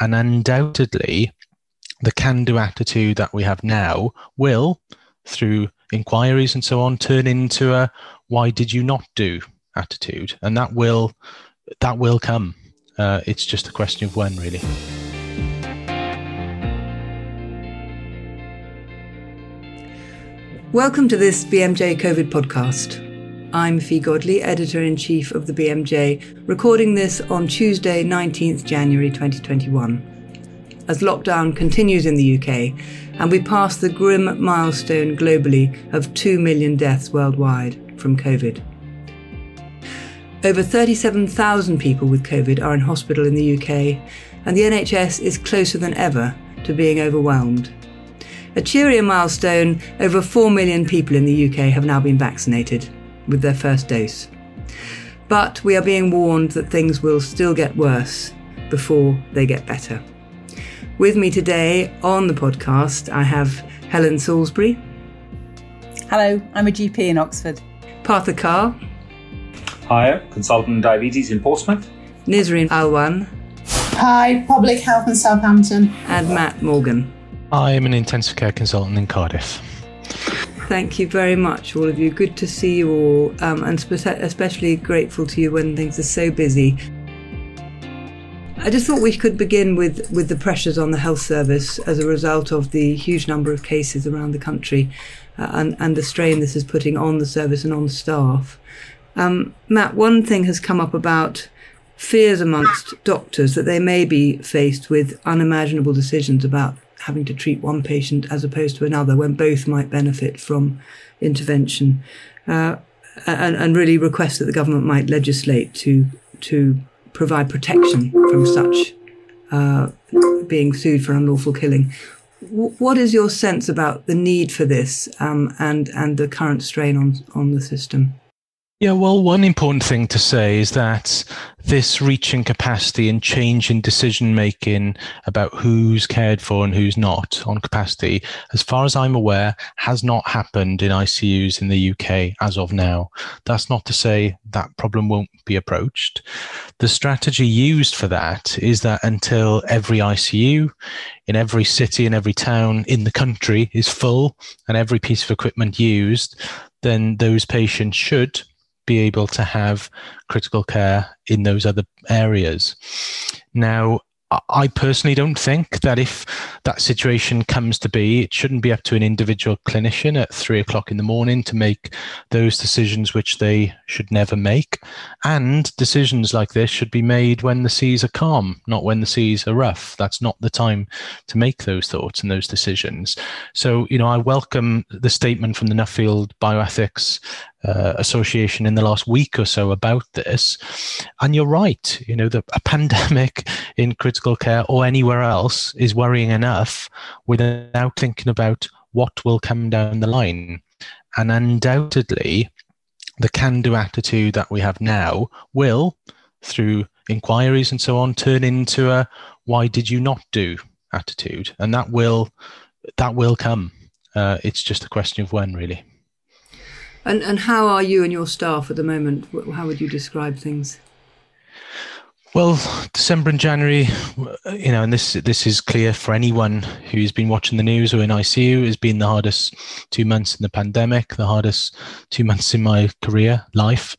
And undoubtedly, the can do attitude that we have now will, through inquiries and so on, turn into a why did you not do attitude. And that will that will come. Uh, it's just a question of when, really. Welcome to this BMJ COVID podcast. I'm Fi Godlee, editor in chief of the BMJ, recording this on Tuesday, 19th January 2021. As lockdown continues in the UK and we pass the grim milestone globally of 2 million deaths worldwide from COVID. Over 37,000 people with COVID are in hospital in the UK, and the NHS is closer than ever to being overwhelmed. A cheerier milestone over 4 million people in the UK have now been vaccinated with their first dose. But we are being warned that things will still get worse before they get better. With me today on the podcast, I have Helen Salisbury. Hello, I'm a GP in Oxford. Partha Kar. Hi, consultant in diabetes in Portsmouth. Nisreen Alwan. Hi, public health in Southampton. And Matt Morgan. I am an intensive care consultant in Cardiff. Thank you very much, all of you. Good to see you all, um, and especially grateful to you when things are so busy. I just thought we could begin with, with the pressures on the health service as a result of the huge number of cases around the country uh, and, and the strain this is putting on the service and on staff. Um, Matt, one thing has come up about fears amongst doctors that they may be faced with unimaginable decisions about having to treat one patient as opposed to another when both might benefit from intervention, uh, and, and, really request that the government might legislate to to provide protection from such uh, being sued for unlawful killing. What is your sense about the need for this um, and and the current strain on on the system? Yeah, well, one important thing to say is that this reaching capacity and change in decision making about who's cared for and who's not on capacity, as far as I'm aware, has not happened in ICUs in the UK as of now. That's not to say that problem won't be approached. The strategy used for that is that until every ICU in every city and every town in the country is full and every piece of equipment used, then those patients should be able to have critical care in those other areas. Now, I personally don't think that if that situation comes to be, it shouldn't be up to an individual clinician at three o'clock in the morning to make those decisions which they should never make. And decisions like this should be made when the seas are calm, not when the seas are rough. That's not the time to make those thoughts and those decisions. So, you know, I welcome the statement from the Nuffield Bioethics uh, association in the last week or so about this. And you're right, you know, the, a pandemic in critical care or anywhere else is worrying enough without thinking about what will come down the line. And undoubtedly, the can do attitude that we have now will, through inquiries and so on, turn into a why did you not do attitude. And that will that will come. Uh, it's just a question of when, really. And and how are you and your staff at the moment? How would you describe things? Well, December and January, you know, and this this is clear for anyone who's been watching the news or in ICU, has been the hardest two months in the pandemic, the hardest two months in my career life,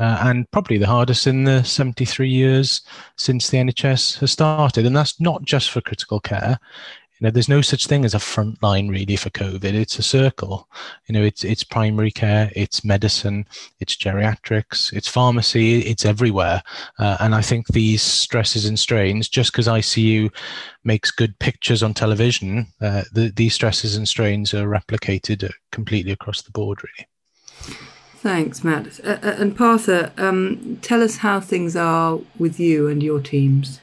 uh, and probably the hardest in the 73 years since the NHS has started. And that's not just for critical care; you know there's no such thing as a front line really for covid it's a circle you know it's it's primary care it's medicine it's geriatrics it's pharmacy it's everywhere uh, and i think these stresses and strains just because icu makes good pictures on television uh, the, these stresses and strains are replicated completely across the board really Thanks, Matt. Uh, uh and Partha, um, tell us how things are with you and your teams.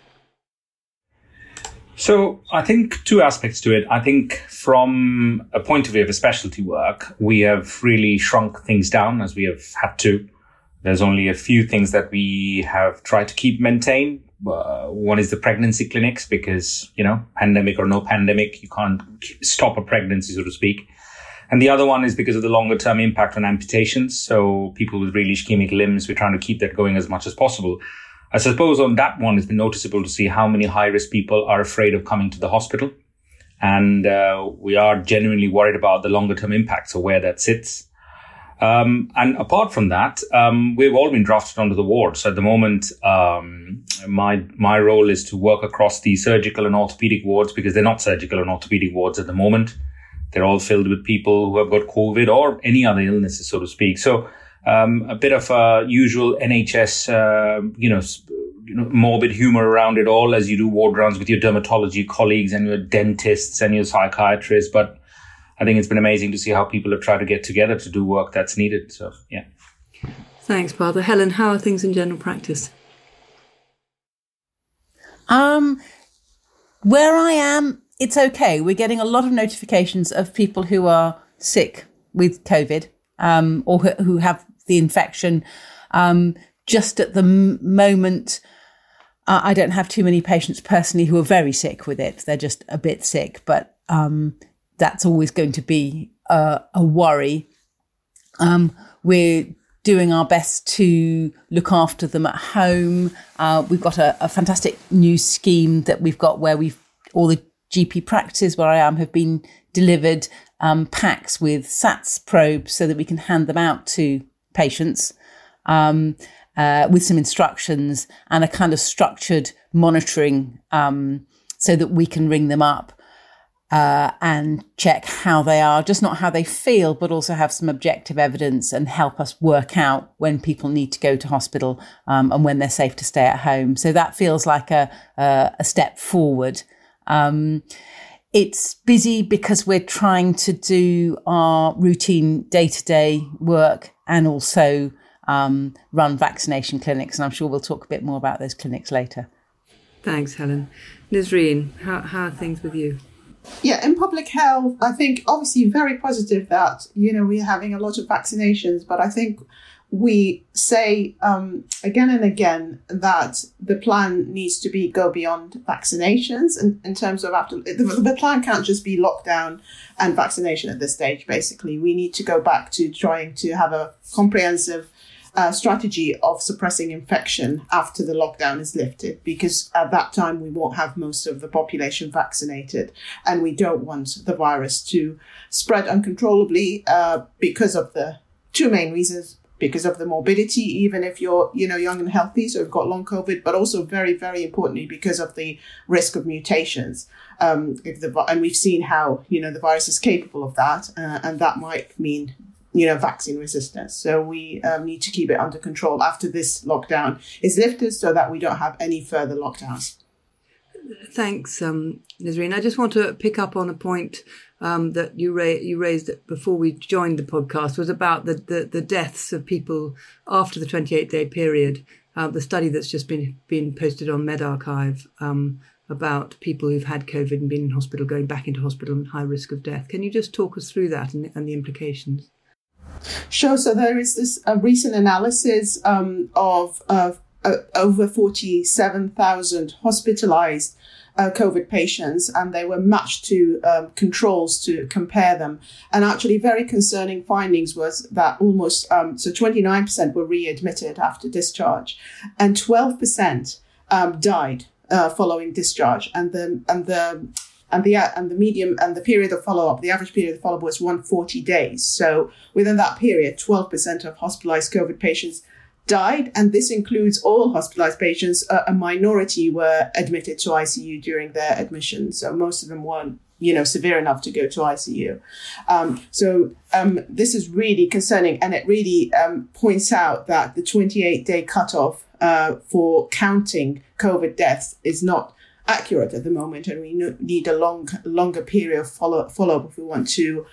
So I think two aspects to it. I think from a point of view of a specialty work, we have really shrunk things down as we have had to. There's only a few things that we have tried to keep maintain. Uh, one is the pregnancy clinics because, you know, pandemic or no pandemic, you can't stop a pregnancy, so to speak. And the other one is because of the longer term impact on amputations. So people with really ischemic limbs, we're trying to keep that going as much as possible. I suppose on that one, it's been noticeable to see how many high risk people are afraid of coming to the hospital. And uh, we are genuinely worried about the longer term impacts of where that sits. Um, and apart from that, um, we've all been drafted onto the ward. So at the moment, um, my my role is to work across the surgical and orthopedic wards because they're not surgical and orthopedic wards at the moment. They're all filled with people who have got COVID or any other illnesses, so to speak. So um, a bit of a usual NHS, uh, you know, you know, morbid humor around it all as you do ward rounds with your dermatology colleagues and your dentists and your psychiatrists, but I think it's been amazing to see how people have tried to get together to do work that's needed. So, yeah. Thanks, Partha. Helen, how are things in general practice? Um, where I am, it's okay. We're getting a lot of notifications of people who are sick with COVID um, or who have the infection. Um, just at the m- moment, uh, I don't have too many patients personally who are very sick with it. They're just a bit sick, but um, that's always going to be a, a worry. Um, we're doing our best to look after them at home. Uh, we've got a, a, fantastic new scheme that we've got where we've all the GP practices where I am have been delivered um, packs with SATS probes so that we can hand them out to patients um, uh, with some instructions and a kind of structured monitoring um, so that we can ring them up uh, and check how they are, just not how they feel, but also have some objective evidence and help us work out when people need to go to hospital um, and when they're safe to stay at home. So that feels like a, a, step forward. Um, it's busy because we're trying to do our routine day to day work and also um, run vaccination clinics. And I'm sure we'll talk a bit more about those clinics later. Thanks, Helen. Nisreen, how, how are things with you? Yeah, in public health, I think obviously very positive that, you know, we're having a lot of vaccinations, but I think we say um, again and again that the plan needs to be go beyond vaccinations in, in terms of after the, the plan can't just be lockdown and vaccination at this stage basically. We need to go back to trying to have a comprehensive uh, strategy of suppressing infection after the lockdown is lifted because at that time we won't have most of the population vaccinated and we don't want the virus to spread uncontrollably uh, because of the two main reasons because of the morbidity even if you're you know young and healthy so you've got long covid but also very very importantly because of the risk of mutations um, if the, and we've seen how you know the virus is capable of that uh, and that might mean you know, vaccine resistance. So we um, need to keep it under control after this lockdown is lifted so that we don't have any further lockdowns. Thanks, um. I just want to pick up on a point um, that you, ra- you raised before we joined the podcast was about the, the, the deaths of people after the 28 day period. Uh, the study that's just been been posted on medRxiv um, about people who've had COVID and been in hospital, going back into hospital and high risk of death. Can you just talk us through that and, and the implications? Sure. So there is this uh, recent analysis um, of, of uh, over 47,000 hospitalized uh, COVID patients, and they were matched to um, controls to compare them. And actually, very concerning findings was that almost um, so 29% were readmitted after discharge, and 12% um, died uh, following discharge. And the and the and the and the medium and the period of follow up, the average period of follow up was 140 days. So within that period, 12% of hospitalized COVID patients died, and this includes all hospitalized patients. a minority were admitted to ICU during their admission, so most of them weren't you know severe enough to go to ICU. Um, so um, this is really concerning, and it really um, points out that the 28 day cutoff uh, for counting COVID deaths is not accurate at the moment, and we need a long, longer period of follow follow up if we want to.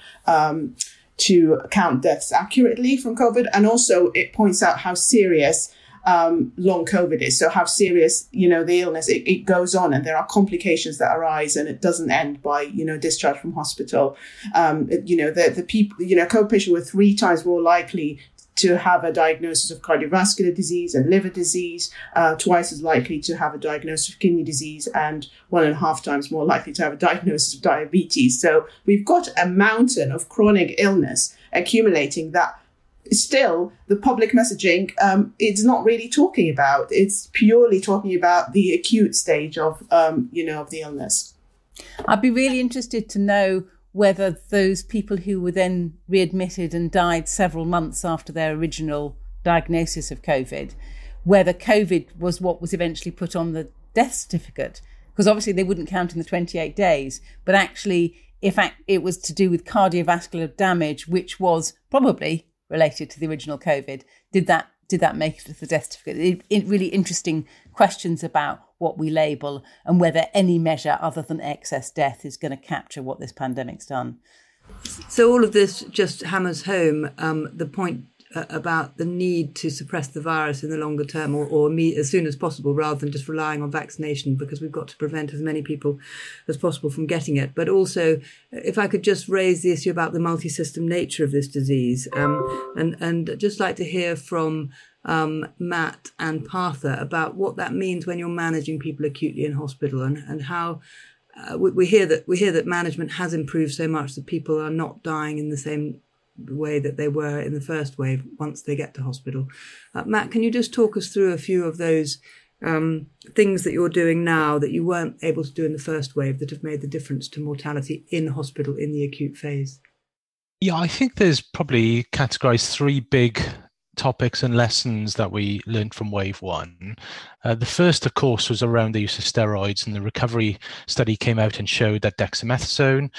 To count deaths accurately from COVID, and also it points out how serious um, long COVID is. So how serious, you know, the illness, it, it, goes on and there are complications that arise and it doesn't end by, you know, discharge from hospital. Um, it, you know, the, the people, you know, COVID patients were three times more likely to have a diagnosis of cardiovascular disease and liver disease, uh, twice as likely to have a diagnosis of kidney disease, and one and a half times more likely to have a diagnosis of diabetes. So we've got a mountain of chronic illness accumulating that still the public messaging um, it's not really talking about. It's purely talking about the acute stage of um, you know of the illness. I'd be really interested to know whether those people who were then readmitted and died several months after their original diagnosis of COVID, whether COVID was what was eventually put on the death certificate. Because obviously they wouldn't count in the 28 days, but actually, if it was to do with cardiovascular damage, which was probably related to the original COVID, did that did that make the death certificate? It, it really interesting questions about what we label and whether any measure other than excess death is going to capture what this pandemic's done. So all of this just hammers home um, the point about the need to suppress the virus in the longer term or, or as soon as possible rather than just relying on vaccination because we've got to prevent as many people as possible from getting it. But also, if I could just raise the issue about the multi-system nature of this disease um, and, and just like to hear from um, Matt and Partha about what that means when you're managing people acutely in hospital and, and how uh, we, we, hear that we hear that management has improved so much that people are not dying in the same way that they were in the first wave once they get to hospital. Uh, Matt, can you just talk us through a few of those um, things that you're doing now that you weren't able to do in the first wave that have made the difference to mortality in hospital in the acute phase? Yeah, I think there's probably categorized three big topics and lessons that we learned from wave one. Uh, the first, of course, was around the use of steroids, and the recovery study came out and showed that dexamethasone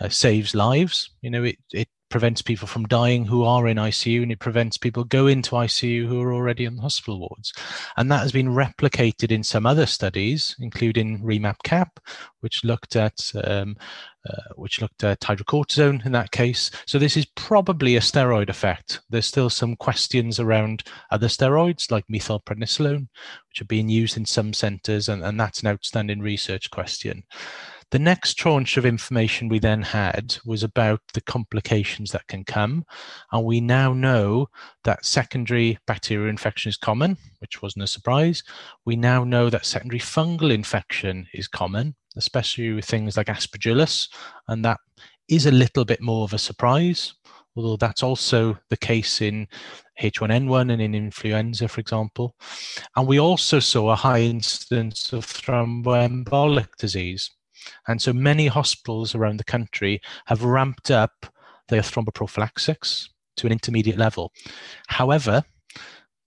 uh, saves lives. You know, it, it prevents people from dying who are in ICU and it prevents people go into ICU who are already in the hospital wards. And that has been replicated in some other studies, including REMAP CAP, which looked at um, uh, which looked at hydrocortisone in that case. So this is probably a steroid effect. There's still some questions around other steroids like methylprednisolone, which are being used in some centres, and, and that's an outstanding research question. The next tranche of information we then had was about the complications that can come. And we now know that secondary bacterial infection is common, which wasn't a surprise. We now know that secondary fungal infection is common, especially with things like aspergillus. And that is a little bit more of a surprise, although that's also the case in H1N1 and in influenza, for example. And we also saw a high incidence of thromboembolic disease. And so many hospitals around the country have ramped up their thromboprophylaxis to an intermediate level. However,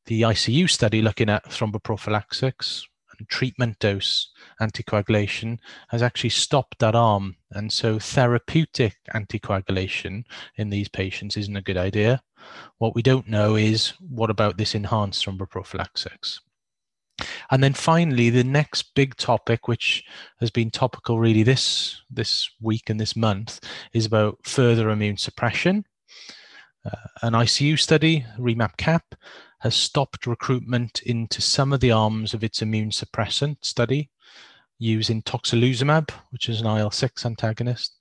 the ICU study looking at thromboprophylaxis and treatment dose anticoagulation has actually stopped that arm. And so therapeutic anticoagulation in these patients isn't a good idea. What we don't know is what about this enhanced thromboprophylaxis? And then finally, the next big topic, which has been topical really this this week and this month, is about further immune suppression. Uh, an ICU study, REMAP CAP, has stopped recruitment into some of the arms of its immune suppressant study using tocilizumab, which is an IL 6 antagonist.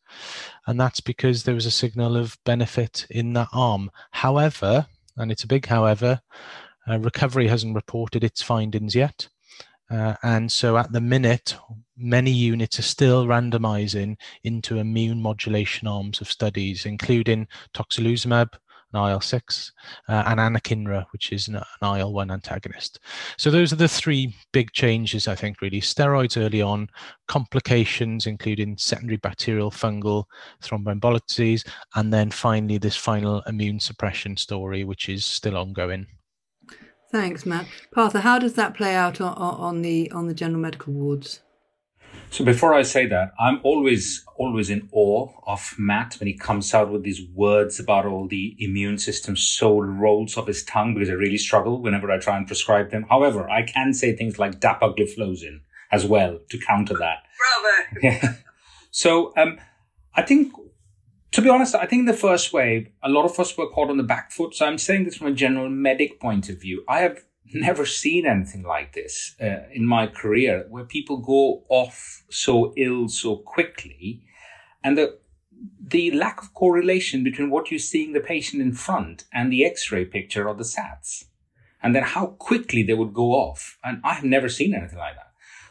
And that's because there was a signal of benefit in that arm. However, and it's a big however, uh, recovery hasn't reported its findings yet. Uh, and so at the minute, many units are still randomizing into immune modulation arms of studies, including tocilizumab, an IL-6, uh, and anakinra, which is an, an IL-1 antagonist. So those are the three big changes, I think, really. Steroids early on, complications, including secondary bacterial fungal thromboembolic disease, and then finally this final immune suppression story, which is still ongoing. Thanks, Matt. Partha, how does that play out on, on the on the general medical wards? So before I say that, I'm always always in awe of Matt when he comes out with these words about all the immune system so rolls off his tongue because I really struggle whenever I try and prescribe them. However, I can say things like dapagliflozin as well to counter that. Bravo. Yeah. So um, I think to be honest, I think the first wave, a lot of us were caught on the back foot. So I'm saying this from a general medic point of view. I have never seen anything like this uh, in my career where people go off so ill so quickly and the the lack of correlation between what you're seeing the patient in front and the x-ray picture or the sats and then how quickly they would go off and i have never seen anything like that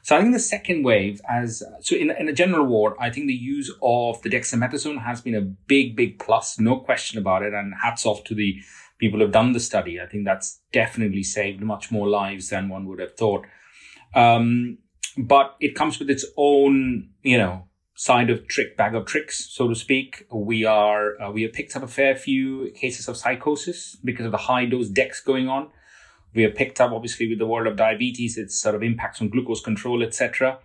so I think the second wave, as so in, in a general ward, I think the use of the dexamethasone has been a big, big plus, no question about it. And hats off to the people who have done the study. I think that's definitely saved much more lives than one would have thought. Um, but it comes with its own, you know, side of trick bag of tricks, so to speak. We are uh, we have picked up a fair few cases of psychosis because of the high dose dex going on. We have picked up, obviously, with the world of diabetes, its sort of impacts on glucose control, etc.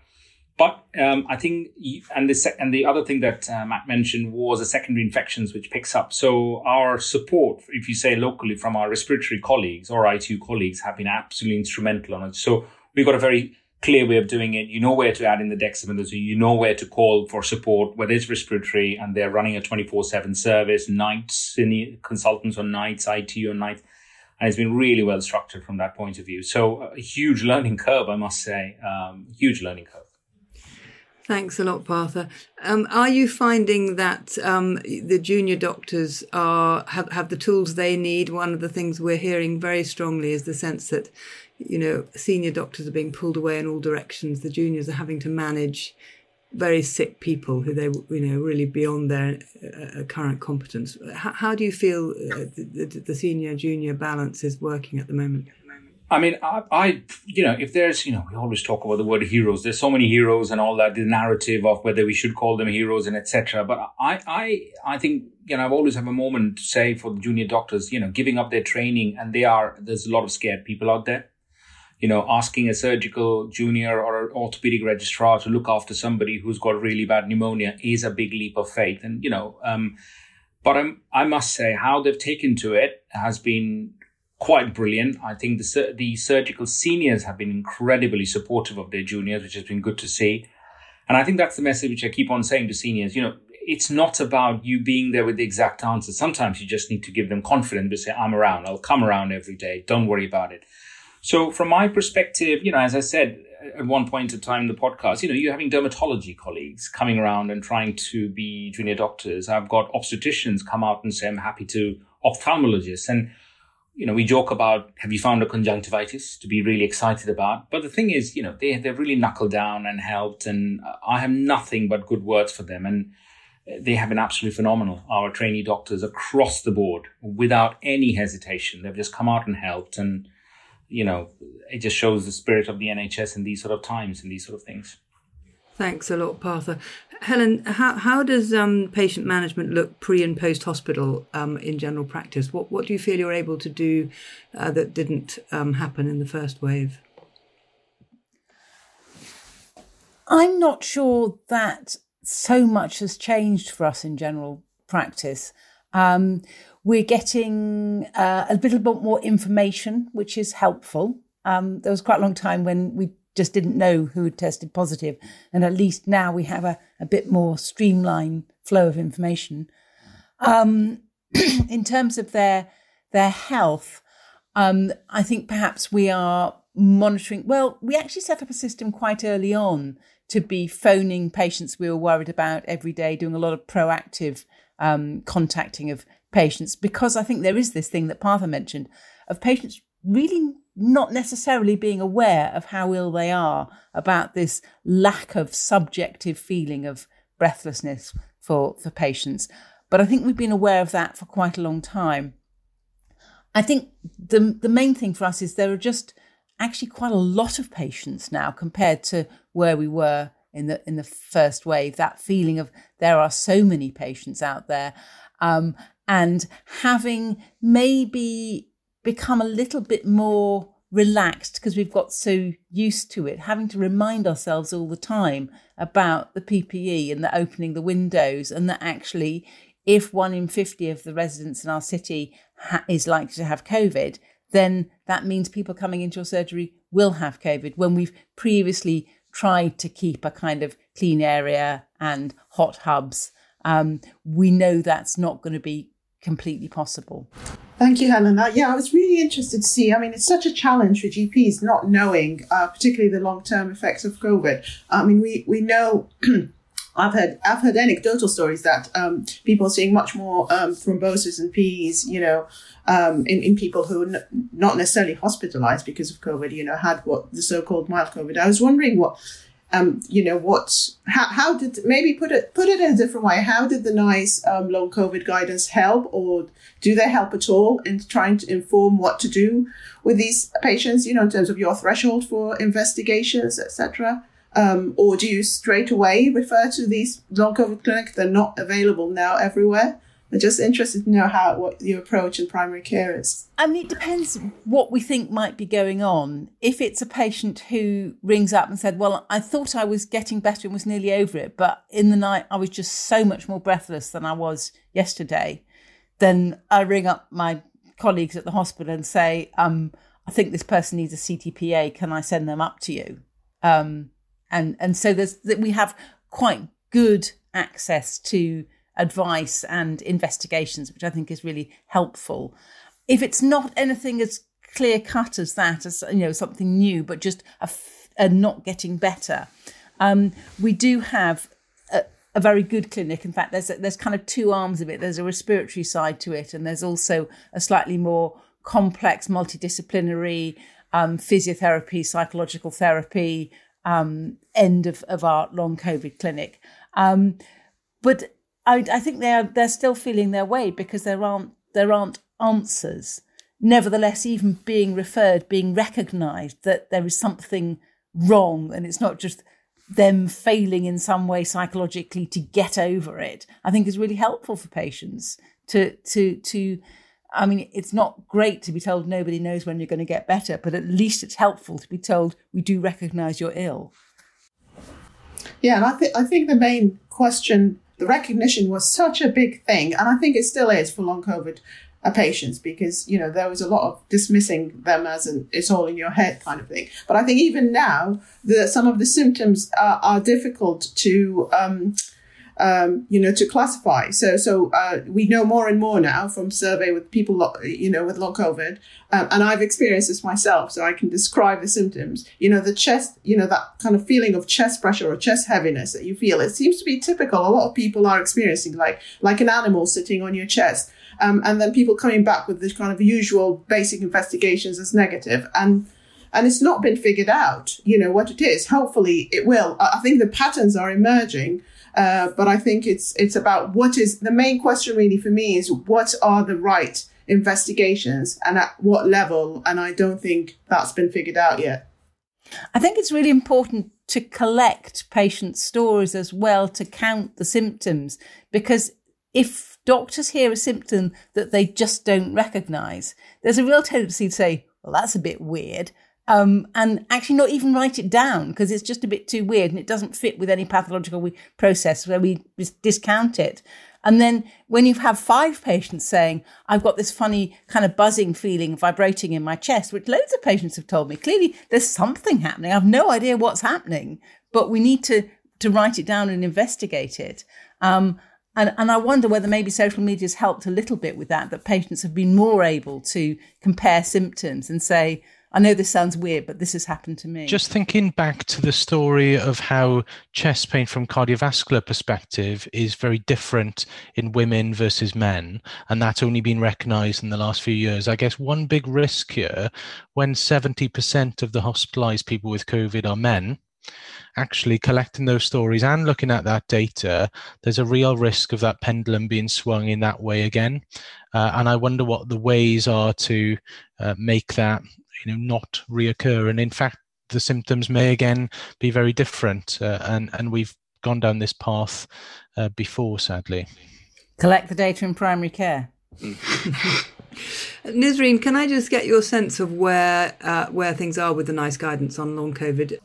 But um, I think, and the sec- and the other thing that uh, Matt mentioned was the secondary infections, which picks up. So our support, if you say locally, from our respiratory colleagues or ITU colleagues, have been absolutely instrumental on it. So we've got a very clear way of doing it. You know where to add in the dexamethasone. You know where to call for support, whether it's respiratory, and they're running a 24-7 service, nights, consultants on nights, IT on nights. And it's been really well structured from that point of view. So a huge learning curve, I must say, um, huge learning curve. Thanks a lot, Partha. Um, are you finding that um, the junior doctors are have, have the tools they need? One of the things we're hearing very strongly is the sense that you know, senior doctors are being pulled away in all directions. The juniors are having to manage very sick people who they, you know, really beyond their uh, uh current competence. How, how, do you feel uh, the, the, the senior junior balance is working at the moment? I mean, I, I, you know, if there's, you know, we always talk about the word heroes. There's so many heroes and all that, the narrative of whether we should call them heroes and etc. But I, I, I think, you know, I've always have a moment to say for the junior doctors, you know, giving up their training and they are, there's a lot of scared people out there you know, asking a surgical junior or an orthopedic registrar to look after somebody who's got really bad pneumonia is a big leap of faith. And, you know, um, but I'm, I must say how they've taken to it has been quite brilliant. I think the, the surgical seniors have been incredibly supportive of their juniors, which has been good to see. And I think that's the message which I keep on saying to seniors, you know, it's not about you being there with the exact answer. Sometimes you just need to give them confidence to say, I'm around. I'll come around every day. Don't worry about it. So from my perspective, you know, as I said at one point in time in the podcast, you know, you're having dermatology colleagues coming around and trying to be junior doctors. I've got obstetricians come out and say, I'm happy to ophthalmologists. And, you know, we joke about, have you found a conjunctivitis to be really excited about? But the thing is, you know, they, they've really knuckled down and helped. And I have nothing but good words for them. And they have been absolutely phenomenal. Our trainee doctors across the board without any hesitation. They've just come out and helped. And, you know, it just shows the spirit of the NHS in these sort of times and these sort of things. Thanks a lot, Partha. Helen, how, how does um, patient management look pre and post hospital um, in general practice? What, what do you feel you're able to do uh, that didn't um, happen in the first wave? I'm not sure that so much has changed for us in general practice. We're getting uh, a little bit more information, which is helpful. Um, there was quite a long time when we just didn't know who had tested positive, and at least now we have a, a bit more streamlined flow of information. Um, in terms of their their health, um, I think perhaps we are monitoring. Well, we actually set up a system quite early on to be phoning patients we were worried about every day, doing a lot of proactive um, contacting of patients because I think there is this thing that Partha mentioned of patients really not necessarily being aware of how ill they are about this lack of subjective feeling of breathlessness for, for patients. But I think we've been aware of that for quite a long time. I think the the main thing for us is there are just actually quite a lot of patients now compared to where we were in the in the first wave. That feeling of there are so many patients out there, um, and having maybe become a little bit more relaxed because we've got so used to it, having to remind ourselves all the time about the PPE and the opening the windows, and that actually, if one in 50 of the residents in our city ha- is likely to have COVID, then that means people coming into your surgery will have COVID when we've previously tried to keep a kind of clean area and hot hubs. Um, we know that's not going to be completely possible. Thank you, Helen. Uh, yeah, I was really interested to see. I mean, it's such a challenge for GPs not knowing, uh, particularly the long-term effects of COVID. I mean, we we know. I've heard I've heard anecdotal stories that um, people are seeing much more um, thrombosis and PEs, you know, um, in, in people who are n- not necessarily hospitalized because of COVID, you know, had what the so-called mild COVID. I was wondering what um, you know, what, how, how did, maybe put it, put it in a different way. How did the NICE um, long COVID guidance help or do they help at all in trying to inform what to do with these patients, you know, in terms of your threshold for investigations, etc.? Um, or do you straight away refer to these long COVID clinics? They're not available now everywhere. I'm just interested to know how what your approach in primary care is. I mean, it depends what we think might be going on. If it's a patient who rings up and said, "Well, I thought I was getting better and was nearly over it, but in the night I was just so much more breathless than I was yesterday," then I ring up my colleagues at the hospital and say, um, "I think this person needs a CTPA. Can I send them up to you?" Um, and and so there's that we have quite good access to advice and investigations, which I think is really helpful. If it's not anything as clear cut as that, as you know, something new, but just a, a not getting better, um, we do have a, a, very good clinic. In fact, there's a, there's kind of two arms of it. There's a respiratory side to it, and there's also a slightly more complex, multidisciplinary um, physiotherapy, psychological therapy um, end of, of our long COVID clinic. Um, but I, I think they're they're still feeling their way because there aren't there aren't answers. Nevertheless, even being referred, being recognised that there is something wrong, and it's not just them failing in some way psychologically to get over it, I think is really helpful for patients to to to I mean, it's not great to be told nobody knows when you're going to get better, but at least it's helpful to be told we do recognize you're ill. Yeah, and I, th- I think the main question the recognition was such a big thing, and I think it still is for long COVID uh, patients because you know there was a lot of dismissing them as an it's all in your head kind of thing. But I think even now, the some of the symptoms are, are difficult to. Um, um, you know, to classify. So, so uh, we know more and more now from survey with people, you know, with long COVID, um, and I've experienced this myself, so I can describe the symptoms. You know, the chest, you know, that kind of feeling of chest pressure or chest heaviness that you feel. It seems to be typical. A lot of people are experiencing like like an animal sitting on your chest, um, and then people coming back with this kind of usual basic investigations as negative and and it's not been figured out you know what it is hopefully it will i think the patterns are emerging uh, but I think it's it's about what is the main question really for me is what are the right investigations and at what level, and I don't think that's been figured out yet. I think it's really important to collect patient stories as well to count the symptoms because if doctors hear a symptom that they just don't recognize, there's a real tendency to say, well, that's a bit weird um, and actually not even write it down because it's just a bit too weird and it doesn't fit with any pathological process where we just discount it. And then when you have five patients saying, I've got this funny kind of buzzing feeling, vibrating in my chest, which loads of patients have told me, clearly there's something happening. I have no idea what's happening, but we need to, to write it down and investigate it. Um, and, and I wonder whether maybe social media has helped a little bit with that, that patients have been more able to compare symptoms and say, I know this sounds weird, but this has happened to me. Just thinking back to the story of how chest pain from cardiovascular perspective is very different in women versus men, and that's only been recognized in the last few years. I guess one big risk here, when 70% of the hospitalized people with COVID are men, actually collecting those stories and looking at that data, there's a real risk of that pendulum being swung in that way again. Uh, and I wonder what the ways are to uh, make that you know not reoccur. And in fact the symptoms may again be very different uh, and and we've gone down this path uh, before sadly. Collect the data in primary care. Nisreen, can I just get your sense of where uh, where things are with the NICE guidance on long COVID?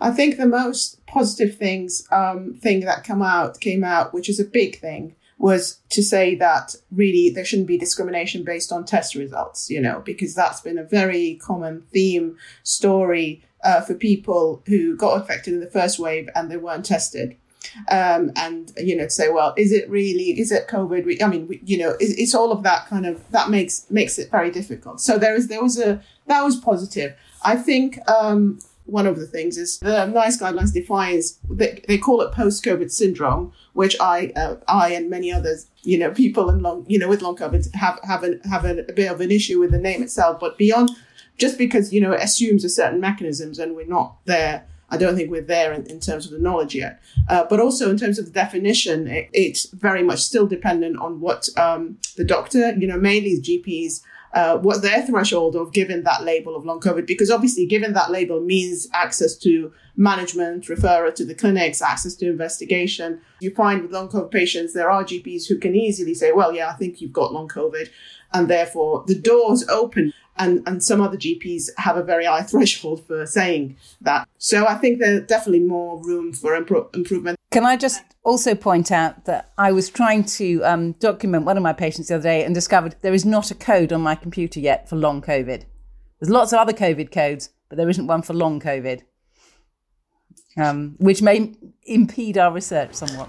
I think the most positive things um, thing that come out came out, which is a big thing, was to say that really there shouldn't be discrimination based on test results, you know, because that's been a very common theme story uh, for people who got affected in the first wave and they weren't tested. Um, and you know to say well is it really is it covid? I mean you know it's, it's, all of that kind of that makes makes it very difficult. So there is there was a that was positive. I think um, one of the things is the NICE guidelines defines they, they call it post-COVID syndrome, which I uh, I and many others, you know, people in long you know with long COVID have have a, have a, a bit of an issue with the name itself. But beyond, just because you know it assumes a certain mechanisms and we're not there, I don't think we're there in, in terms of the knowledge yet. Uh, but also in terms of the definition, it, it's very much still dependent on what um, the doctor, you know, mainly GPs, uh, what their threshold of given that label of long COVID, because obviously given that label means access to management, referral to the clinics, access to investigation. You find with long COVID patients, there are GPs who can easily say, well, yeah, I think you've got long COVID. And therefore the doors open and, and some other GPs have a very high threshold for saying that. So I think there's definitely more room for impro- improvement. Can I just also point out that I was trying to um, document one of my patients the other day and discovered there is not a code on my computer yet for long COVID. There's lots of other COVID codes, but there isn't one for long COVID, um, which may impede our research somewhat.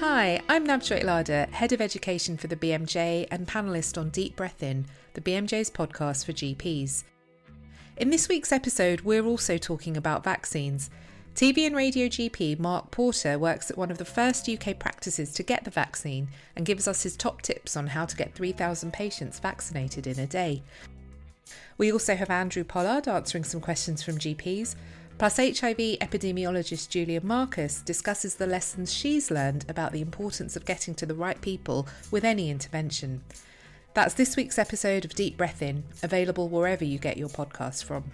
Hi, I'm Navjoyt Ladher, Head of Education for the BMJ and panelist on Deep Breath In, the BMJ's podcast for GPs. In this week's episode, we're also talking about vaccines. TV and radio GP Mark Porter works at one of the first UK practices to get the vaccine and gives us his top tips on how to get 3,000 patients vaccinated in a day. We also have Andrew Pollard answering some questions from GPs, Plus, HIV epidemiologist Julia Marcus discusses the lessons she's learned about the importance of getting to the right people with any intervention. That's this week's episode of Deep Breath In, available wherever you get your podcasts from.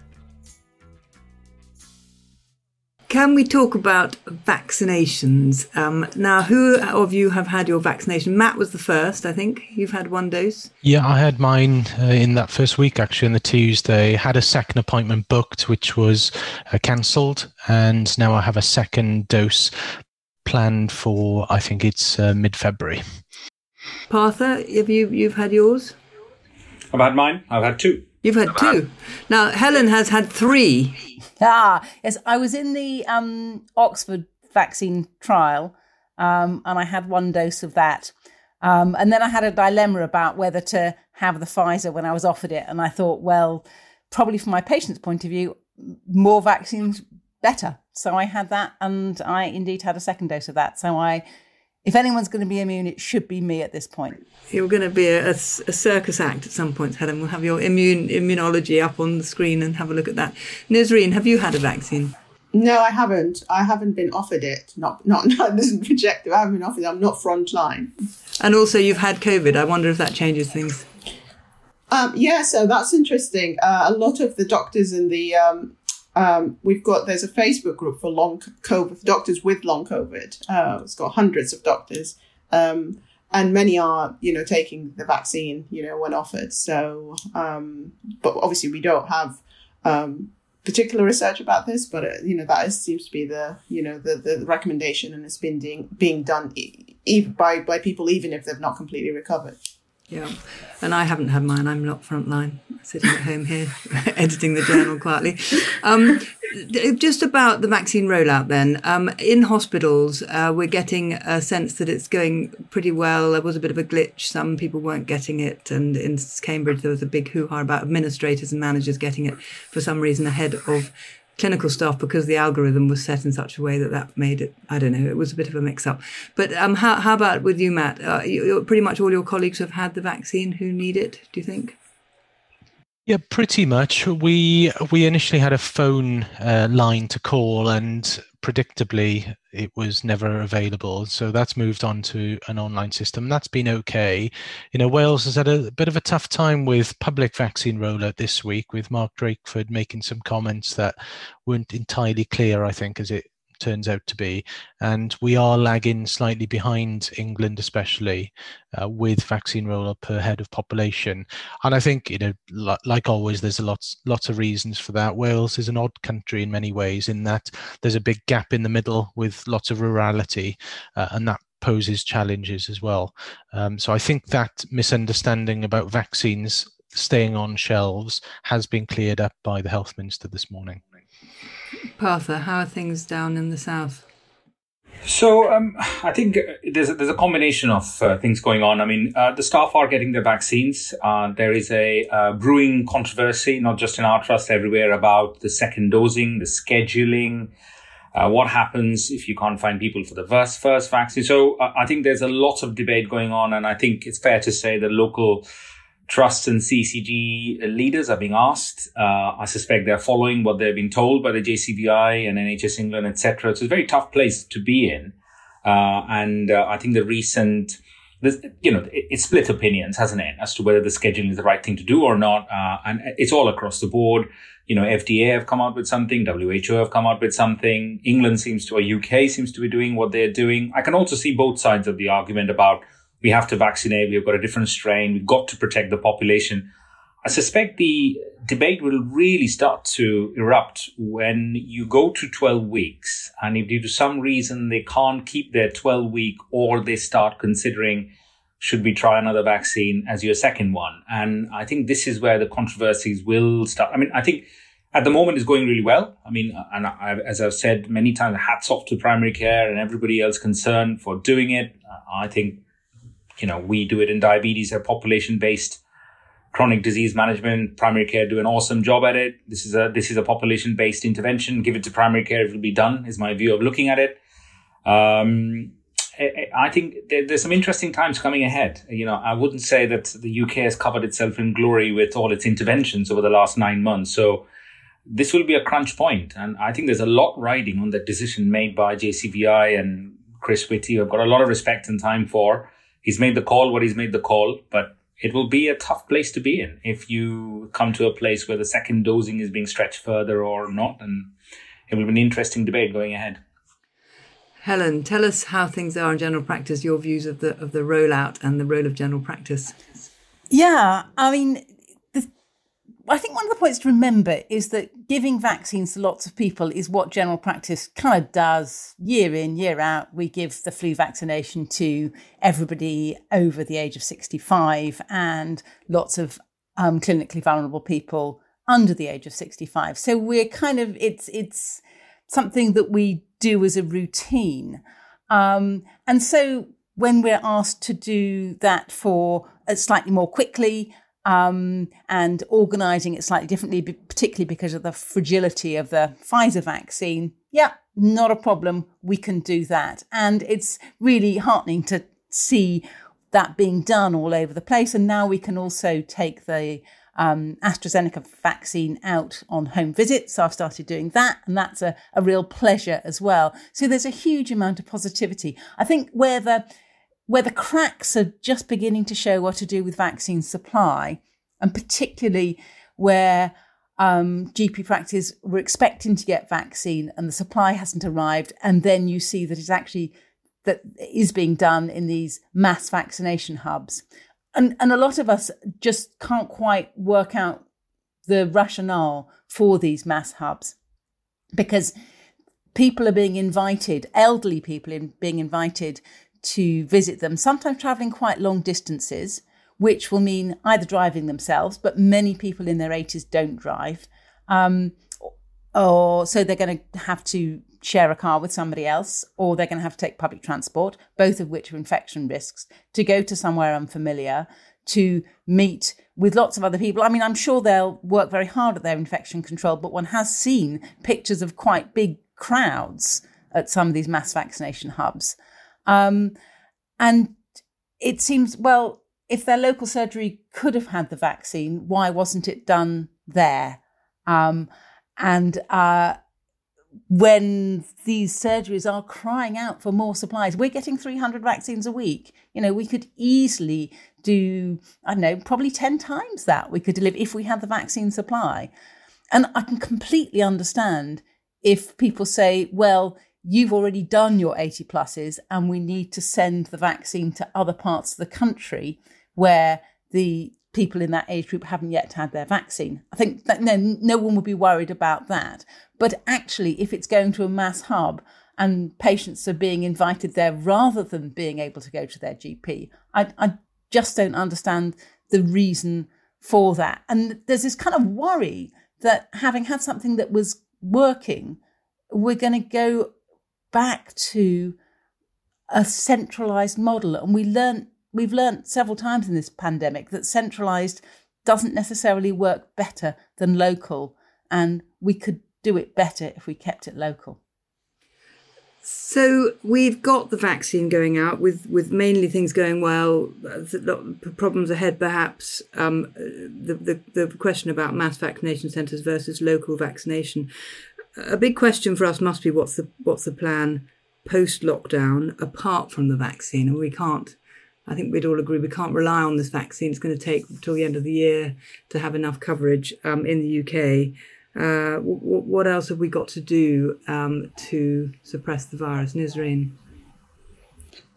Can we talk about vaccinations? Um, now, who of you have had your vaccination? Matt was the first, I think. You've had one dose. Yeah, I had mine uh, in that first week, actually, on the Tuesday. Had a second appointment booked, which was uh, cancelled, and now I have a second dose planned for. I think it's uh, mid-February. Partha, have you you've had yours? I've had mine. I've had two. You've had two. Now Helen has had three. Ah, yes. I was in the um, Oxford vaccine trial, um, and I had one dose of that. Um, and then I had a dilemma about whether to have the Pfizer when I was offered it. And I thought, well, probably from my patient's point of view, more vaccines better. So I had that, and I indeed had a second dose of that. So I if anyone's going to be immune, it should be me at this point. You're going to be a, a, a, circus act at some point, Helen. We'll have your immune immunology up on the screen and have a look at that. Nisreen, have you had a vaccine? No, I haven't. I haven't been offered it. Not, not, not this is projective. I haven't been offered it. I'm not frontline. And also, you've had COVID. I wonder if that changes things. Um, yeah, so that's interesting. Uh, a lot of the doctors in the um, um, we've got there's a Facebook group for long COVID doctors with long COVID. Uh, it's got hundreds of doctors, um, and many are you know taking the vaccine you know when offered. So, um, but obviously we don't have um, particular research about this, but uh, you know that is, seems to be the you know the, the recommendation, and it's been being being done e- by by people even if they've not completely recovered. Yeah, and I haven't had mine. I'm not frontline, sitting at home here, editing the journal quietly. Um, just about the vaccine rollout, then. Um, in hospitals, uh, we're getting a sense that it's going pretty well. There was a bit of a glitch. Some people weren't getting it. And in Cambridge, there was a big hoo ha about administrators and managers getting it for some reason ahead of clinical staff because the algorithm was set in such a way that that made it, I don't know, it was a bit of a mix up. But um, how, how about with you, Matt? Uh, you, pretty much all your colleagues have had the vaccine who need it, do you think? Yeah, pretty much. We we initially had a phone uh, line to call, and predictably, it was never available. So that's moved on to an online system. That's been okay. You know, Wales has had a bit of a tough time with public vaccine rollout this week, with Mark Drakeford making some comments that weren't entirely clear. I think, as it turns out to be. And we are lagging slightly behind England, especially uh, with vaccine rollout per head of population. And I think, you know, like always, there's a lot, lots of reasons for that. Wales is an odd country in many ways, in that there's a big gap in the middle with lots of rurality, uh, and that poses challenges as well. Um, so I think that misunderstanding about vaccines staying on shelves has been cleared up by the health minister this morning. Partha, how are things down in the south? So um, I think there's a, there's a combination of uh, things going on. I mean, uh, the staff are getting their vaccines. Uh, there is a uh, brewing controversy, not just in our trust, everywhere about the second dosing, the scheduling. Uh, what happens if you can't find people for the first, first vaccine? So uh, I think there's a lot of debate going on. And I think it's fair to say that local trusts and CCG leaders are being asked. Uh, I suspect they're following what they've been told by the JCVI and NHS England, etc. It's a very tough place to be in. Uh, and uh, I think the recent, you know, it, it's split opinions, hasn't it, as to whether the scheduling is the right thing to do or not. Uh, and it's all across the board you know, FDA have come out with something, WHO have come out with something, England seems to, or UK seems to be doing what they're doing. I can also see both sides of the argument about we have to vaccinate, we've got a different strain, we've got to protect the population. I suspect the debate will really start to erupt when you go to 12 weeks and if due to some reason they can't keep their 12 week or they start considering should we try another vaccine as your second one? And I think this is where the controversies will start. I mean, I think at the moment it's going really well. I mean, and I, as I've said many times, hats off to primary care and everybody else concerned for doing it. I think, you know, we do it in diabetes, a population based chronic disease management. Primary care do an awesome job at it. This is a, this is a population based intervention. Give it to primary care. It will be done is my view of looking at it. Um, I think there's some interesting times coming ahead. You know, I wouldn't say that the UK has covered itself in glory with all its interventions over the last nine months. So this will be a crunch point, and I think there's a lot riding on that decision made by JCVI and Chris Whitty. I've got a lot of respect and time for. He's made the call what he's made the call, but it will be a tough place to be in if you come to a place where the second dosing is being stretched further or not, and it will be an interesting debate going ahead. Helen, tell us how things are in general practice, your views of the of the rollout and the role of general practice. Yeah, I mean, the, I think one of the points to remember is that giving vaccines to lots of people is what general practice kind of does year in, year out. We give the flu vaccination to everybody over the age of 65 and lots of um, clinically vulnerable people under the age of 65. So we're kind of, it's, it's, something that we do as a routine. Um, and so when we're asked to do that for uh, slightly more quickly um, and organizing it slightly differently, particularly because of the fragility of the Pfizer vaccine, yeah, not a problem. We can do that. And it's really heartening to see that being done all over the place. And now we can also take the um, AstraZeneca vaccine out on home visits. So I've started doing that, and that's a, a real pleasure as well. So there's a huge amount of positivity. I think where the where the cracks are just beginning to show what to do with vaccine supply, and particularly where um, GP practice were expecting to get vaccine and the supply hasn't arrived, and then you see that it's actually that is being done in these mass vaccination hubs. And and a lot of us just can't quite work out the rationale for these mass hubs because people are being invited elderly people in being invited to visit them sometimes traveling quite long distances which will mean either driving themselves but many people in their 80s don't drive um, or so they're going to have to share a car with somebody else, or they're going to have to take public transport, both of which are infection risks, to go to somewhere unfamiliar, to meet with lots of other people. I mean, I'm sure they'll work very hard at their infection control, but one has seen pictures of quite big crowds at some of these mass vaccination hubs. Um, and it seems, well, if their local surgery could have had the vaccine, why wasn't it done there? Um, and uh, when these surgeries are crying out for more supplies, we're getting 300 vaccines a week. You know, we could easily do, I don't know, probably 10 times that we could deliver if we had the vaccine supply. And I can completely understand if people say, well, you've already done your 80 pluses and we need to send the vaccine to other parts of the country where the people in that age group haven't yet had their vaccine. I think that no, no one would be worried about that. But actually, if it's going to a mass hub and patients are being invited there rather than being able to go to their GP, I, I just don't understand the reason for that. And there's this kind of worry that having had something that was working, we're going to go back to a centralized model. And we learned we've learned several times in this pandemic that centralized doesn't necessarily work better than local, and we could do it better if we kept it local. So we've got the vaccine going out with, with mainly things going well. Problems ahead, perhaps. Um, the, the the question about mass vaccination centres versus local vaccination. A big question for us must be what's the what's the plan post lockdown apart from the vaccine, and we can't. I think we'd all agree we can't rely on this vaccine. It's going to take till the end of the year to have enough coverage um, in the UK. Uh, w- what else have we got to do um, to suppress the virus, Nisreen?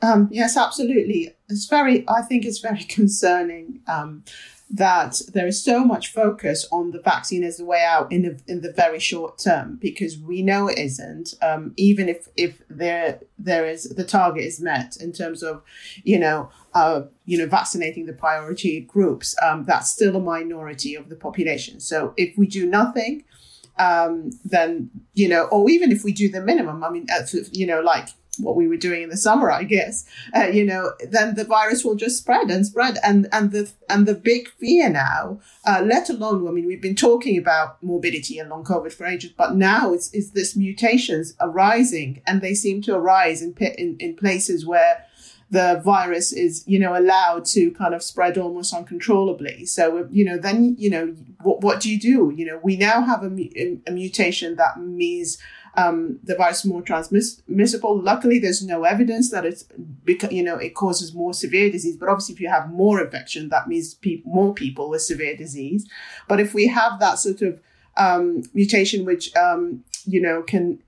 Um, yes, absolutely. It's very. I think it's very concerning um, that there is so much focus on the vaccine as the way out in the in the very short term because we know it isn't. Um, even if if there there is the target is met in terms of, you know, uh, you know, vaccinating the priority groups, um, that's still a minority of the population. So if we do nothing, um, then you know, or even if we do the minimum, I mean, you know, like what we were doing in the summer, I guess, uh, you know, then the virus will just spread and spread. And, and the, and the big fear now, uh, let alone, I mean, we've been talking about morbidity and long COVID for ages, but now it's, it's this mutations arising and they seem to arise in, in, in places where the virus is, you know, allowed to kind of spread almost uncontrollably. So, you know, then, you know, what, what do you do? You know, we now have a, a mutation that means um, the virus more transmissible. Luckily, there's no evidence that it's, because, you know, it causes more severe disease. But obviously, if you have more infection, that means pe- more people with severe disease. But if we have that sort of um, mutation, which, um, you know, can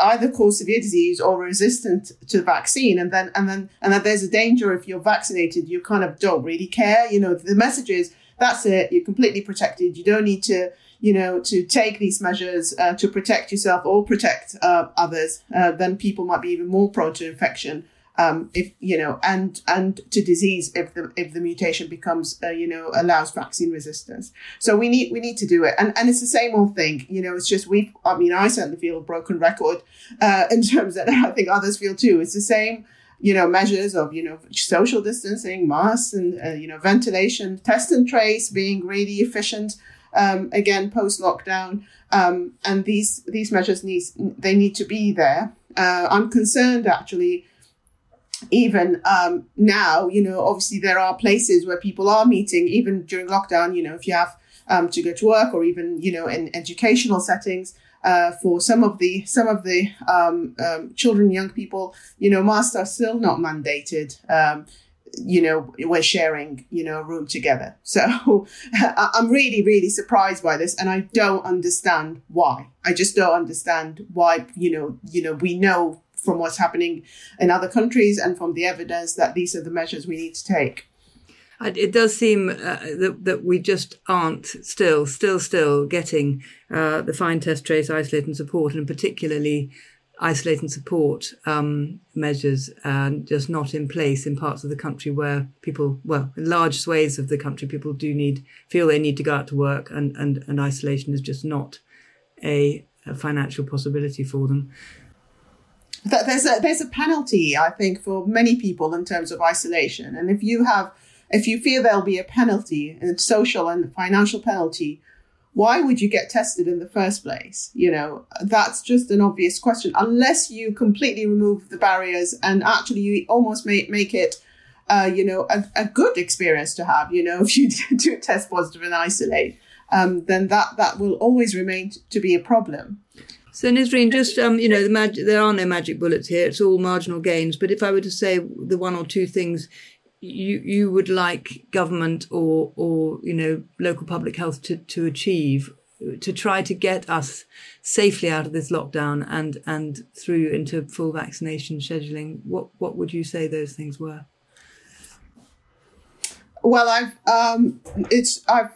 either cause severe disease or resistant to the vaccine and then and then and that there's a danger if you're vaccinated you kind of don't really care you know the message is that's it you're completely protected you don't need to you know to take these measures uh, to protect yourself or protect uh, others uh, then people might be even more prone to infection um, if you know, and and to disease if the if the mutation becomes uh, you know allows vaccine resistance. So we need we need to do it, and and it's the same old thing. You know, it's just we. I mean, I certainly feel a broken record uh, in terms that I think others feel too. It's the same. You know, measures of you know social distancing, masks, and uh, you know ventilation, test and trace being really efficient. Um, again, post lockdown, um, and these these measures needs they need to be there. Uh, I'm concerned actually even um, now, you know, obviously there are places where people are meeting, even during lockdown, you know, if you have um, to go to work or even, you know, in educational settings. Uh, for some of the some of the um, um children, young people, you know, masks are still not mandated. Um, you know, we're sharing, you know, a room together. So I'm really, really surprised by this, and I don't understand why. I just don't understand why. You know, you know, we know from what's happening in other countries and from the evidence that these are the measures we need to take. It does seem uh, that, that we just aren't still, still, still getting uh, the fine test, trace, isolate, and support, and particularly isolate and support um, measures uh, just not in place in parts of the country where people, well, in large swathes of the country, people do need, feel they need to go out to work and, and, and isolation is just not a, a financial possibility for them. There's a there's a penalty I think for many people in terms of isolation, and if you have if you feel there'll be a penalty, a social and financial penalty, why would you get tested in the first place? You know, that's just an obvious question. Unless you completely remove the barriers and actually you almost make make it, uh, you know, a, a good experience to have. You know, if you do test positive and isolate, um, then that that will always remain to be a problem. So Nisreen, just um, you know, the magic, there are no magic bullets here. It's all marginal gains. But if I were to say the one or two things you you would like government or or you know local public health to to achieve to try to get us safely out of this lockdown and and through into full vaccination scheduling, what what would you say those things were? Well, I've um, it's I've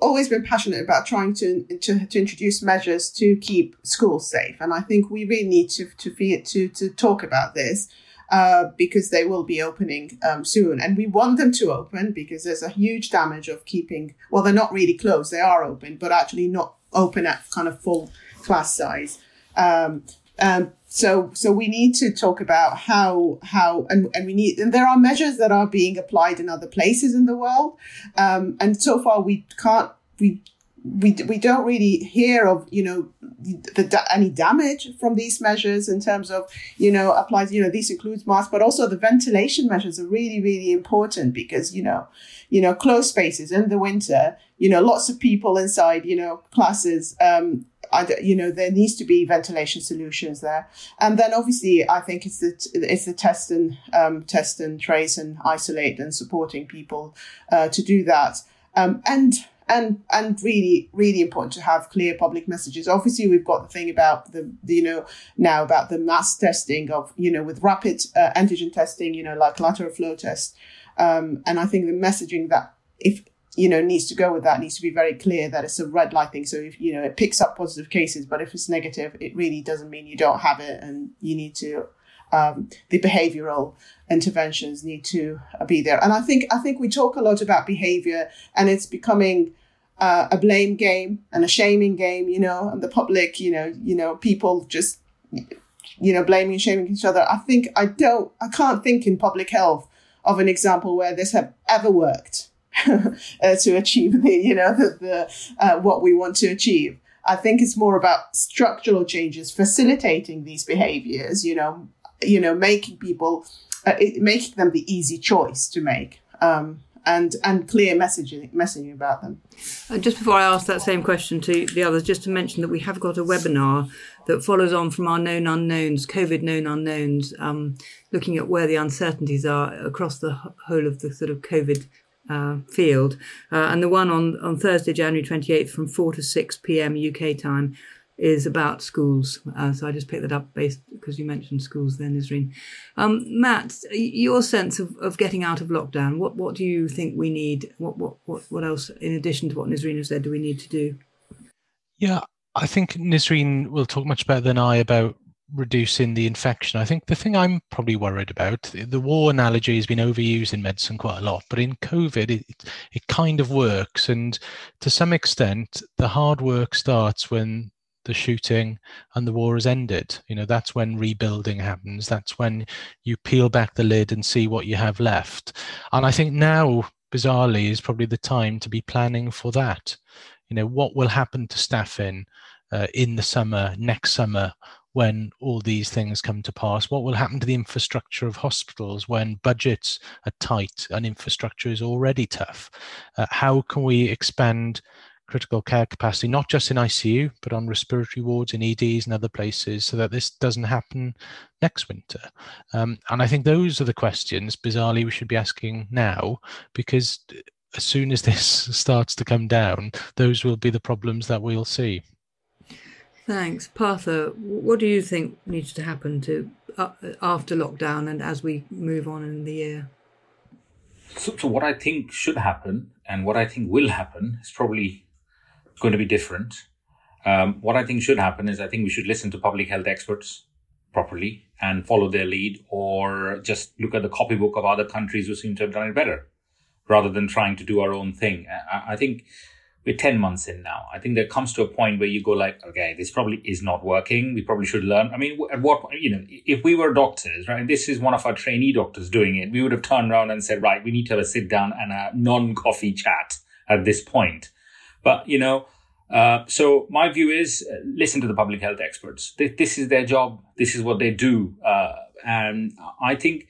always been passionate about trying to, to, to introduce measures to keep schools safe, and I think we really need to to to to talk about this. Uh, because they will be opening um, soon. And we want them to open because there's a huge damage of keeping, well, they're not really closed, they are open, but actually not open at kind of full class size. Um, um, so, so we need to talk about how, how, and, and we need, and there are measures that are being applied in other places in the world. Um, and so far we can't, we, we, we don't really hear of, you know, the, any damage from these measures in terms of, you know, applies, you know, this includes masks, but also the ventilation measures are really, really important because, you know, you know, closed spaces in the winter, you know, lots of people inside, you know, classes, um, I, you know, there needs to be ventilation solutions there. And then obviously, I think it's the, it's the test and, um, test and trace and isolate and supporting people, uh, to do that. Um, and, and and really really important to have clear public messages. Obviously we've got the thing about the, the you know now about the mass testing of you know with rapid uh, antigen testing you know like lateral flow test. Um, and i think the messaging that if you know needs to go with that needs to be very clear that it's a red light thing. So if you know it picks up positive cases but if it's negative it really doesn't mean you don't have it and you need to um, the behavioral interventions need to be there. And I think I think we talk a lot about behavior, and it's becoming uh, a blame game and a shaming game. You know, and the public, you know, you know, people just you know blaming and shaming each other. I think I don't, I can't think in public health of an example where this have ever worked uh, to achieve the you know the, the uh, what we want to achieve. I think it's more about structural changes, facilitating these behaviors. You know, you know, making people, uh, it, making them the easy choice to make. Um, and and clear messaging messaging about them. Just before I ask that same question to the others, just to mention that we have got a webinar that follows on from our known unknowns, COVID known unknowns, um, looking at where the uncertainties are across the whole of the sort of COVID uh, field. Uh, and the one on, on Thursday, January 28th from 4 to 6 p.m. UK time is about schools. Uh, so I just picked that up based because you mentioned schools then, Nisreen. Um, Matt, your sense of, of getting out of lockdown, what, what do you think we need? What, what, what, what else, in addition to what Nisreen has said, do we need to do? Yeah, I think Nisreen will talk much better than I about reducing the infection. I think the thing I'm probably worried about, the war analogy has been overused in medicine quite a lot, but in COVID, it, it kind of works. And to some extent, the hard work starts when the shooting and the war has ended. You know, that's when rebuilding happens. That's when you peel back the lid and see what you have left. And I think now, bizarrely, is probably the time to be planning for that. You know, what will happen to staffing uh, in the summer, next summer, when all these things come to pass? What will happen to the infrastructure of hospitals when budgets are tight and infrastructure is already tough? Uh, how can we expand critical care capacity, not just in ICU, but on respiratory wards, in EDs, and other places, so that this doesn't happen next winter. Um, and I think those are the questions, bizarrely, we should be asking now, because as soon as this starts to come down, those will be the problems that we'll see. Thanks, Partha. What do you think needs to happen to uh, after lockdown and as we move on in the year? So, so, what I think should happen and what I think will happen is probably going to be different. Um, what I think should happen is I think we should listen to public health experts properly and follow their lead, or just look at the copybook of other countries who seem to have done it better, rather than trying to do our own thing. I, I think we're 10 months in now. I think there comes to a point where you go like, okay, this probably is not working. We probably should learn. I mean, at what, you know, if we were doctors, right, this is one of our trainee doctors doing it, we would have turned around and said, right, we need to have a sit down and a non coffee chat at this point. But, you know, uh, so my view is uh, listen to the public health experts. This, is their job. This is what they do. Uh, and I think,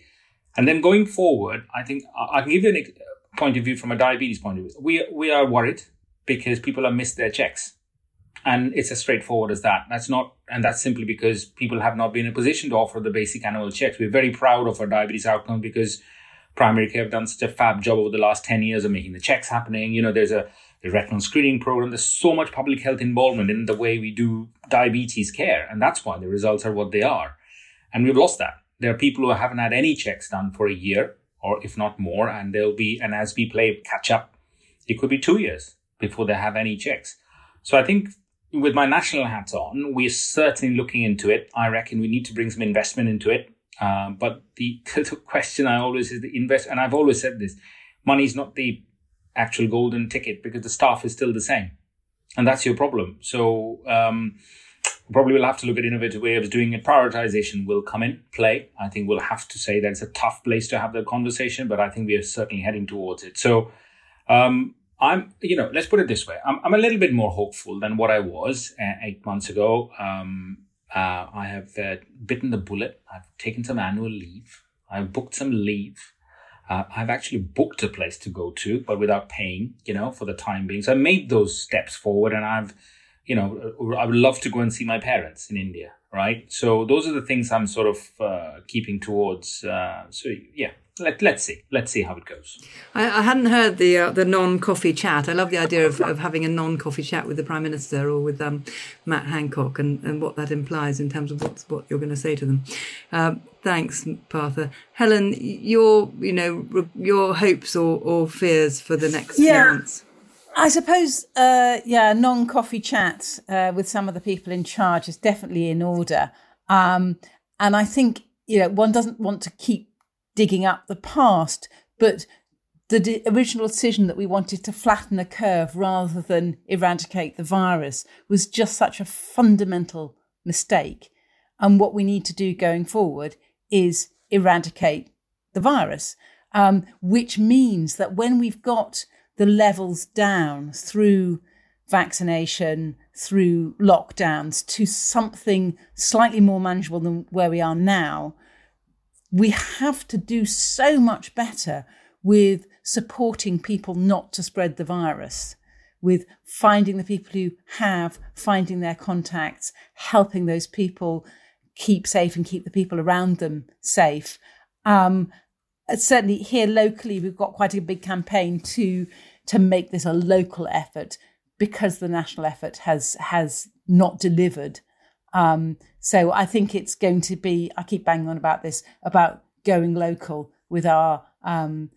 and then going forward, I think I can give you a point of view from a diabetes point of view. We, we are worried because people have missed their checks. And it's as straightforward as that. That's not, and that's simply because people have not been in a position to offer the basic annual checks. We're very proud of our diabetes outcome because primary care have done such a fab job over the last 10 years of making the checks happening. You know, there's a, the retinal screening program. There's so much public health involvement in the way we do diabetes care. And that's why the results are what they are. And we've lost that. There are people who haven't had any checks done for a year or if not more. And there'll be, and as we play catch up, it could be two years before they have any checks. So I think with my national hat on, we're certainly looking into it. I reckon we need to bring some investment into it. Uh, but the, the question I always is the invest, and I've always said this, money is not the actual golden ticket because the staff is still the same. And that's your problem. So, um, probably we'll have to look at innovative ways of doing it. Prioritization will come in play. I think we'll have to say that it's a tough place to have the conversation, but I think we are certainly heading towards it. So, um, I'm, you know, let's put it this way. I'm, I'm a little bit more hopeful than what I was uh, eight months ago. Um, uh, I have uh, bitten the bullet. I've taken some annual leave. I've booked some leave. Uh, I've actually booked a place to go to, but without paying, you know, for the time being. So I made those steps forward and I've, you know, I would love to go and see my parents in India, right? So those are the things I'm sort of uh, keeping towards. Uh, so yeah, let, let's see. Let's see how it goes. I, I hadn't heard the uh, the non coffee chat. I love the idea of, of having a non coffee chat with the Prime Minister or with um, Matt Hancock and, and what that implies in terms of what's, what you're going to say to them. Uh, thanks, Partha. Helen, your you know your hopes or, or fears for the next yeah. few months. I suppose, uh, yeah, non coffee chat uh, with some of the people in charge is definitely in order. Um, and I think, you know, one doesn't want to keep digging up the past, but the de- original decision that we wanted to flatten the curve rather than eradicate the virus was just such a fundamental mistake. And what we need to do going forward is eradicate the virus, um, which means that when we've got the levels down through vaccination, through lockdowns to something slightly more manageable than where we are now, we have to do so much better with supporting people not to spread the virus, with finding the people who have, finding their contacts, helping those people keep safe and keep the people around them safe. Um, certainly here locally, we've got quite a big campaign to to make this a local effort because the national effort has has not delivered. Um, so I think it's going to be, I keep banging on about this, about going local with our um,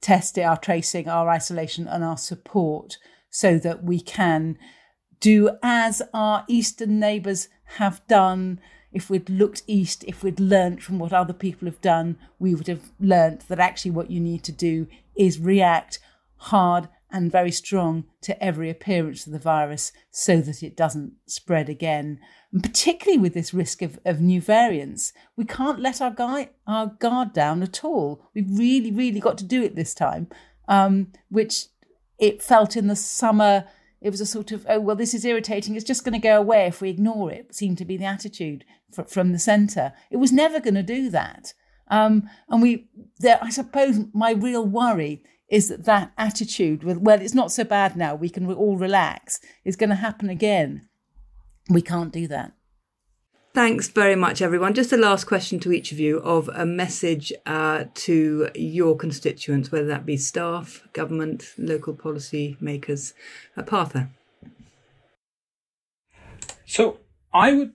testing, our tracing, our isolation, and our support so that we can do as our eastern neighbours have done. If we'd looked east, if we'd learnt from what other people have done, we would have learnt that actually what you need to do is react hard and very strong to every appearance of the virus so that it doesn't spread again. And particularly with this risk of, of new variants, we can't let our, guy, our guard down at all. We've really, really got to do it this time, um, which it felt in the summer. It was a sort of, oh, well, this is irritating. It's just going to go away if we ignore it, seemed to be the attitude from the centre. It was never going to do that. Um, and we, there, I suppose my real worry is that that attitude with, well, it's not so bad now, we can all relax, is going to happen again. We can't do that. Thanks very much, everyone. Just a last question to each of you of a message uh, to your constituents, whether that be staff, government, local policy makers. Uh, Partha. So I would,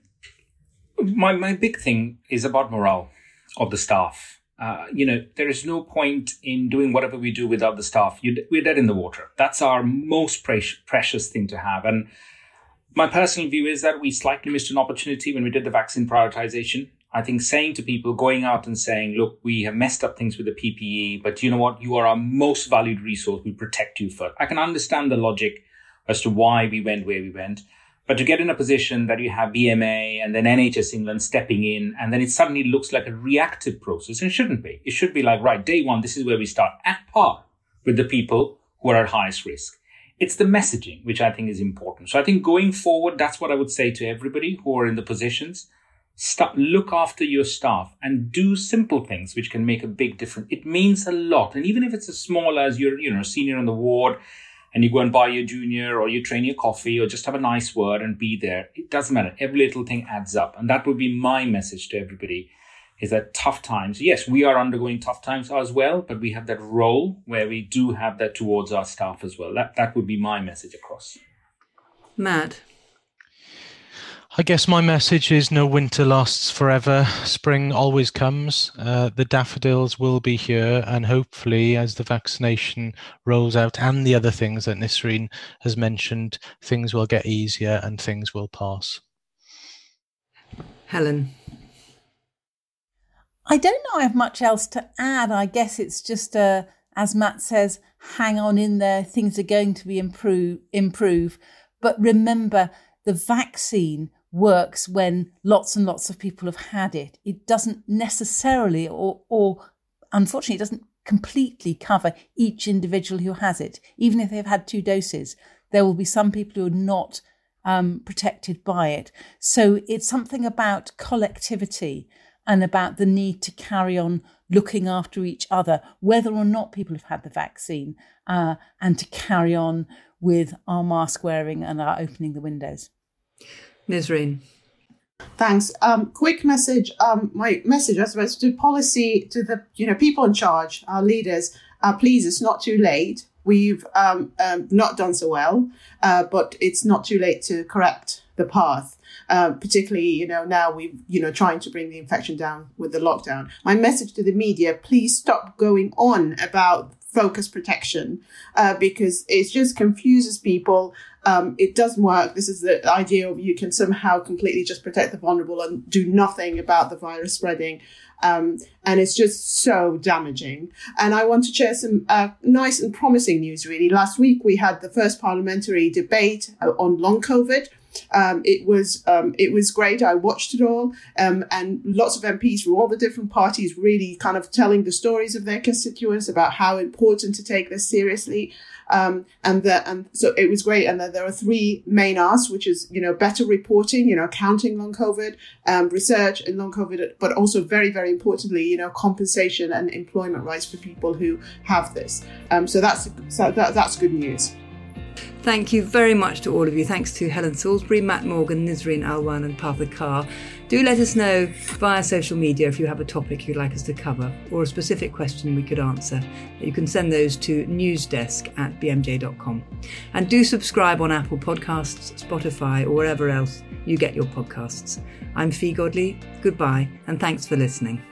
my, my big thing is about morale of the staff. Uh, you know, there is no point in doing whatever we do without the staff. You, we're dead in the water. That's our most pre- precious thing to have. And my personal view is that we slightly missed an opportunity when we did the vaccine prioritization. I think saying to people, going out and saying, look, we have messed up things with the PPE, but you know what? You are our most valued resource. We protect you first. I can understand the logic as to why we went where we went. But to get in a position that you have BMA and then NHS England stepping in, and then it suddenly looks like a reactive process, and shouldn't be. It should be like, right, day one, this is where we start at par with the people who are at highest risk. It's the messaging, which I think is important. So I think going forward, that's what I would say to everybody who are in the positions. Stop, look after your staff and do simple things which can make a big difference. It means a lot. And even if it's as small as you're, you know, senior on the ward and you go and buy your junior or you train your coffee or just have a nice word and be there, it doesn't matter. Every little thing adds up. And that would be my message to everybody is that tough times, yes, we are undergoing tough times as well, but we have that role where we do have that towards our staff as well. That that would be my message across. Matt. I guess my message is no winter lasts forever. Spring always comes. Uh, the daffodils will be here, and hopefully, as the vaccination rolls out and the other things that Nisreen has mentioned, things will get easier and things will pass. Helen. I don't know I have much else to add. I guess it's just, uh, as Matt says, hang on in there. Things are going to be improve, improve. But remember, the vaccine works when lots and lots of people have had it. It doesn't necessarily, or, or unfortunately, it doesn't completely cover each individual who has it, even if they've had two doses. There will be some people who are not um, protected by it. So it's something about collectivity and about the need to carry on looking after each other, whether or not people have had the vaccine, uh, and to carry on with our mask wearing and our opening the windows. Nisreen. Thanks. Um, quick message. Um, my message, I suppose, to policy, to the you know people in charge, our leaders. Uh, please, it's not too late. We've um, um, not done so well, uh, but it's not too late to correct the path. Uh, particularly, you know, now we've, you know, trying to bring the infection down with the lockdown. My message to the media, please stop going on about focus protection uh, because it just confuses people. Um, it doesn't work. This is the idea of you can somehow completely just protect the vulnerable and do nothing about the virus spreading. Um, and it's just so damaging. And I want to share some uh, nice and promising news, really. Last week, we had the first parliamentary debate uh, on long COVID. Um, it was um, it was great. I watched it all, um, and lots of MPs from all the different parties really kind of telling the stories of their constituents about how important to take this seriously. Um, and the, and so it was great. And then there are three main asks, which is, you know, better reporting, you know, counting long COVID, um, research in long COVID, but also very, very importantly, you know, compensation and employment rights for people who have this. Um, so that's, so that, that's good news. Thank you very much to all of you. Thanks to Helen Salisbury, Matt Morgan, Nisreen Alwan, and Partha Kar. Do let us know via social media if you have a topic you'd like us to cover or a specific question we could answer. You can send those to newsdesk at bmj.com. And do subscribe on Apple Podcasts, Spotify, or wherever else you get your podcasts. I'm Fee Godlee. Goodbye, and thanks for listening.